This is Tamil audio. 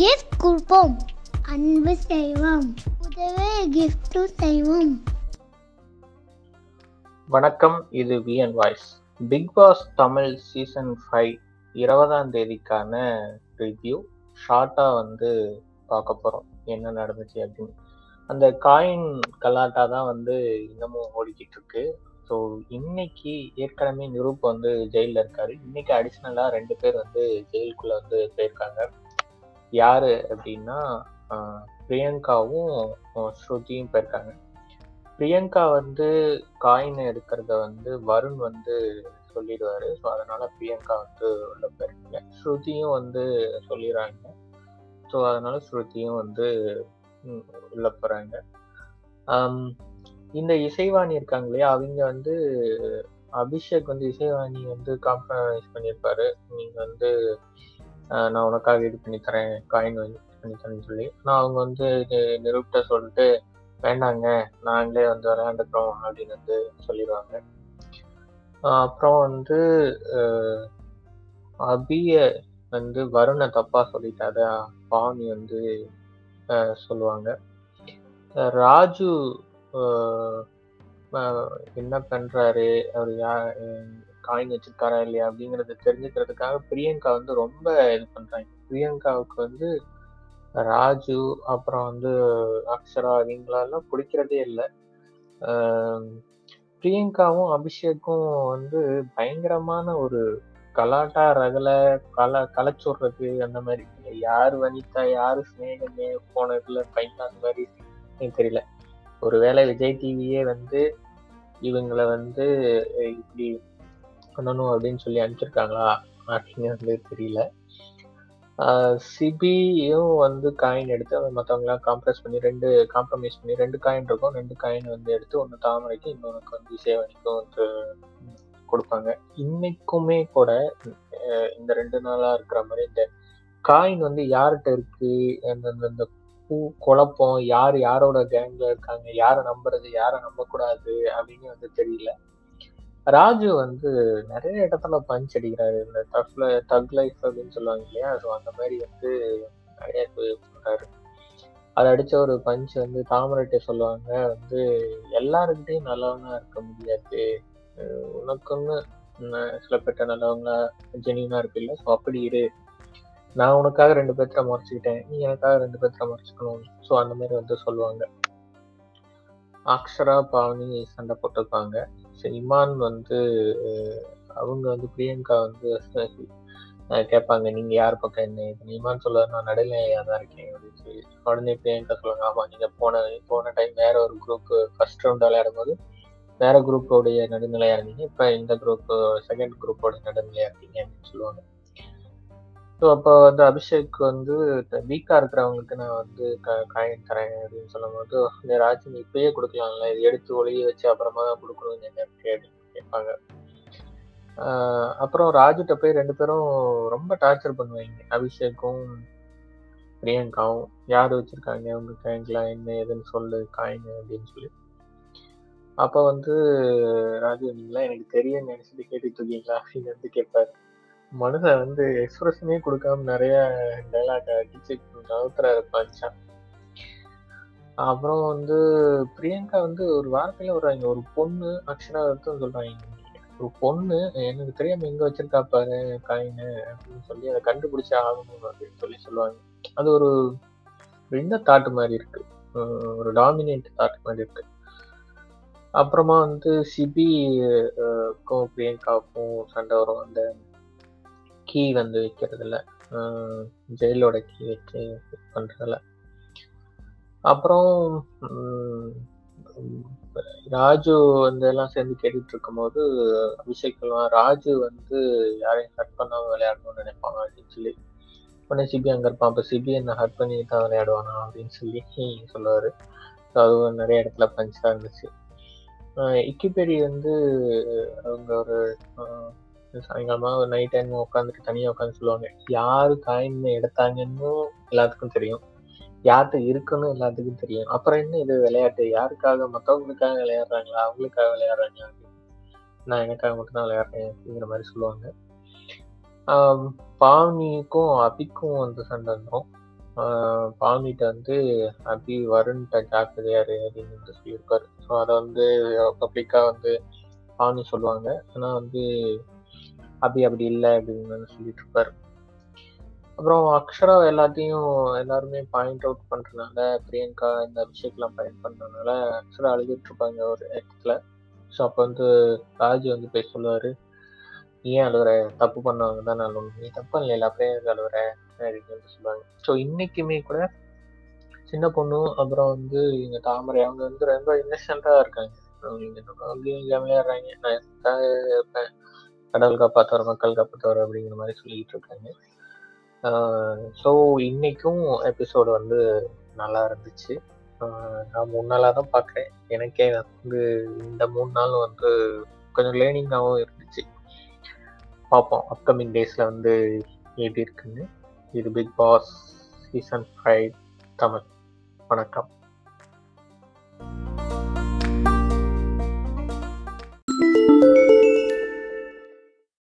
கிஃப்ட் கொடுப்போம். அன்பு செய்வோம். உதவே கிஃப்ட் செய்வோம். வணக்கம் இது V N voice big boss Tamil season five இருபதாம் தேதிக்கான ரிவ்யூ ஷார்ட்டாக வந்து பார்க்க போகிறோம் என்ன நடந்துச்சு அப்படின்னு. அந்த காயின் கலாட்டா தான் வந்து இன்னமும் ஓடிக்கிட்டு இருக்கு. ஸோ இன்னைக்கு ஏற்கனவே நிரூப் வந்து ஜெயிலில் இருக்காரு. இன்னைக்கு அடிஷ்னலாக ரெண்டு பேர் வந்து ஜெயிலுக்குள்ளே வந்து போயிருக்காங்க. யாரு அப்படின்னா பிரியங்காவும் ஸ்ருதியும் போயிருக்காங்க பிரியங்கா வந்து காயின் எடுக்கிறத வந்து வருண் வந்து சொல்லிடுவாரு. ஸோ அதனால பிரியங்கா வந்து உள்ள போயிருக்காங்க. ஸ்ருதியும் வந்து சொல்லிடுறாங்க. ஸோ அதனால ஸ்ருதியும் வந்து உள்ள போறாங்க. இந்த இசைவாணி இருக்காங்க இல்லையா? அவங்க வந்து அபிஷேக் வந்து இசைவாணி வந்து காம்ப்ரமைஸ் பண்ணியிருப்பாரு. நீங்க வந்து நான் உனக்காக இது பண்ணி தரேன் காயின் வந்து பண்ணி தரேன்னு சொல்லி. ஆனால் அவங்க வந்து இது நிருப்ட சொல்லிட்டு வேண்டாங்க நாங்களே வந்து விளையாண்டுக்கிறோம் அப்படின்னு வந்து சொல்லிடுவாங்க. அப்புறம் வந்து அபிய வந்து வருணை தப்பா சொல்லிட்டாத பாவனி வந்து சொல்லுவாங்க. ராஜு என்ன பண்றாரு? அவர் யா காயின் வச்சிருக்காரா இல்லையா அப்படிங்கறத தெரிஞ்சுக்கிறதுக்காக பிரியங்கா வந்து ரொம்ப இது பண்றாங்க. பிரியங்காவுக்கு வந்து ராஜு அப்புறம் வந்து அக்ஷரா இவங்களெல்லாம் பிடிக்கிறதே இல்லை. பிரியங்காவும் அபிஷேக்கும் வந்து பயங்கரமான ஒரு கலாட்டா ரகல கல கலைச்சுடுறது அந்த மாதிரி. யார் வனிதா யாரு ஸ்னேகமே போனதுல பையன் அந்த மாதிரி தெரியல. ஒருவேளை விஜய் டிவியே வந்து இவங்களை வந்து இப்படி பண்ணணும் அப்படின்னு சொல்லி அனுப்பிச்சிருக்காங்களா? அப்படின்னு வந்து தெரியல. சிபியும் வந்து காயின் எடுத்து மற்றவங்களாம் காம்ப்ரஸ் பண்ணி ரெண்டு காம்ப்ரமைஸ் பண்ணி ரெண்டு காயின் இருக்கும். ரெண்டு காயின் வந்து எடுத்து ஒன்று தாமரைக்கு இன்னொன்று வந்து சேவனிக்கும் வந்து கொடுப்பாங்க. இன்னைக்குமே கூட இந்த ரெண்டு நாளாக இருக்கிற மாதிரி இந்த காயின் வந்து யார்கிட்ட இருக்கு? அந்த இந்த பூ குழப்பம் யார் யாரோட கேங்ல இருக்காங்க? யாரை நம்புறது? யாரை நம்பக்கூடாது? அப்படின்னு வந்து தெரியல. ராஜு வந்து நிறைய இடத்துல பஞ்ச் அடிக்கிறாரு. இந்த டஃப்ல டக் லைஃப் அப்படின்னு சொல்லுவாங்க இல்லையா? ஸோ அந்த மாதிரி வந்து நிறைய இது பண்றாரு அதை அடிச்ச ஒரு பஞ்ச் வந்து தாமரைட்ட சொல்லுவாங்க. வந்து எல்லாருக்கிட்டையும் நல்லவனா இருக்க முடியாது. உனக்குன்னு சில பேர்ட்ட நல்லவங்களா ஜெனியூனா இருப்பில்ல. ஸோ அப்படி இரு. நான் உனக்காக ரெண்டு பேர்த்த மறைச்சிக்கிட்டேன். நீ எனக்காக ரெண்டு பேர்த்த மறைச்சிக்கணும். ஸோ அந்த மாதிரி வந்து சொல்லுவாங்க. அக்ஷரா பாவனி சண்டை போட்டிருப்பாங்க. இமான் வந்து அவங்க வந்து பிரியங்கா வந்து கேட்பாங்க நீங்க யார் பக்கம் என்ன? இது இமான் சொல்ல நான் நடுநிலையா தான் இருக்கேன் அப்படின்னு சொல்லி உடனே பிரியங்கா சொல்லுவாங்க ஆமா நீங்க போன போன டைம் வேற ஒரு குரூப் ஃபர்ஸ்ட் ரவுண்ட் விளையாடும் போது வேற குரூப்போடைய நடுநிலையா இருந்தீங்க இப்ப இந்த குரூப் செகண்ட் குரூப்போட நடுநிலையா இருக்கீங்க அப்படின்னு சொல்லுவாங்க. ஸோ அப்போ வந்து அபிஷேக் வந்து வீக்காக இருக்கிறவங்களுக்கு நான் வந்து க- காயின் தரேன் அப்படின்னு சொல்லும்போது இந்த ராஜ் நீ இப்பயே கொடுக்கலாம்ல. இது எடுத்து ஒளிய வச்சு அப்புறமா தான் கொடுக்கணும் என்ன அப்படின்னு கேட்பாங்க. அப்புறம் ராஜுட்ட போய் ரெண்டு பேரும் ரொம்ப டார்ச்சர் பண்ணுவாங்க. அபிஷேக்கும் பிரியங்காவும். யார் வச்சிருக்காங்க? உங்க காயின்லாம் என்ன? ஏதுன்னு சொல்லு. காயின் அப்படின்னு சொல்லி. அப்போ வந்து ராஜு நீங்களா எனக்கு தெரியும்னு நினைச்சிட்டு கேட்டுட்டு இருக்கீங்களா? அப்படின்னு வந்து கேட்பாரு. மனுஷன் வந்து எக்ஸ்பிரஷனே கொடுக்காம நிறைய டைலாக் அடிச்சு நவுத்துறாரு பஞ்சா அப்புறம் வந்து பிரியங்கா வந்து ஒரு வார்த்தையில வருவாங்க ஒரு பொண்ணு அக்ஷரா சொல்றாங்க ஒரு பொண்ணு எனக்கு தெரியாம எங்க வச்சிருக்கா பாரு காயின்னு அப்படின்னு சொல்லி அதை கண்டுபிடிச்ச ஆகணும் அப்படின்னு சொல்லி சொல்லுவாங்க. அது ஒரு ஒரு இந்த தாட் மாதிரி இருக்கு. ஒரு டாமினேட் தாட் மாதிரி இருக்கு. அப்புறமா வந்து சிபி பிரியங்காவுக்கும் சண்டை வரும். அந்த கீ வந்து வைக்கிறது இல்லை ஜெயிலோட கீ வச்சு பண்ணுறதில்ல அப்புறம் ராஜு வந்து எல்லாம் சேர்ந்து கேட்டுட்டு இருக்கும்போது அபிஷேக் கல்வான் ராஜு வந்து யாரையும் ஹர்ட் பண்ணாம விளையாடணும்னு நினைப்பாங்க அப்படின்னு சொல்லி. உடனே சிபி அங்க இருப்பான். அப்ப சிபி என்ன ஹர்ட் பண்ணி தான் விளையாடுவானா அப்படின்னு சொல்லி சொல்லுவாரு. அதுவும் நிறைய இடத்துல பஞ்சா இருந்துச்சு. இக்கிபேடி வந்து அவங்க ஒரு சாயங்காலமா ஒரு நைட் டைம் உட்காந்துட்டு தனியா உட்காந்து சொல்லுவாங்க. யாரு காயின் எடுத்தாங்கன்னு எல்லாத்துக்கும் தெரியும். யார்கிட்ட இருக்குன்னு எல்லாத்துக்கும் தெரியும். அப்புறம் என்ன இது விளையாட்டு? யாருக்காக? மற்றவங்களுக்காக விளையாடுறாங்களா? அவங்களுக்காக விளையாடுறாங்களா? நான் எனக்காக மட்டும்தான் விளையாடுறேன் அப்படிங்கிற மாதிரி சொல்லுவாங்க. பாவனிக்கும் அபிக்கும் வந்து சண்டை வந்துடும் பாவனிட்ட வந்து அபி வருண்கிட்ட ஜாக்கிரதையாரு அப்படின்னு வந்து சொல்லியிருப்பாரு. ஸோ அதை வந்து பப்ளிக்காக வந்து பாவனி சொல்லுவாங்க. ஆனால் வந்து அபி அப்படி இல்லை அப்படின்னு வந்து சொல்லிட்டு இருப்பாரு. அப்புறம் அக்ஷரா எல்லாத்தையும் எல்லாருமே பாயிண்ட் அவுட் பண்றதுனால பிரியங்கா இந்த அபிஷேக்லாம் பாயிண்ட் பண்றதுனால அக்ஷரா அழுதுட்டு இருப்பாங்க ஒரு இடத்துல. ஸோ அப்போ வந்து ராஜ் வந்து போய் சொல்லுவாரு ஏன் அழுகுற தப்பு பண்ணவங்க தான் நான் நீ தப்பு இல்லைல்ல அப்புறம் ஏன் அழுகுற அப்படின்னு வந்து சொல்லுவாங்க. ஸோ இன்னைக்குமே கூட சின்ன பொண்ணு அப்புறம் வந்து இங்க தாமரை அவங்க வந்து ரொம்ப இன்னசென்டா இருக்காங்க. அவங்க இங்க நம்ம நான் இருப்பேன்? கடவுள் காப்பாத்தவர் மக்கள் காப்பாத்தவர் அப்படிங்கிற மாதிரி சொல்லிட்டு இருக்காங்க. ஸோ இன்னைக்கும் எபிசோடு வந்து நல்லா இருந்துச்சு. நான் மூணு நாளாக தான் பார்க்குறேன் எனக்கே வந்து இந்த மூணு நாள் வந்து கொஞ்சம் லேர்னிங்காகவும் இருந்துச்சு. பார்ப்போம் அப்கமிங் டேஸில் வந்து எப்படி இருக்குன்னு. இது big boss season five Tamil. வணக்கம்.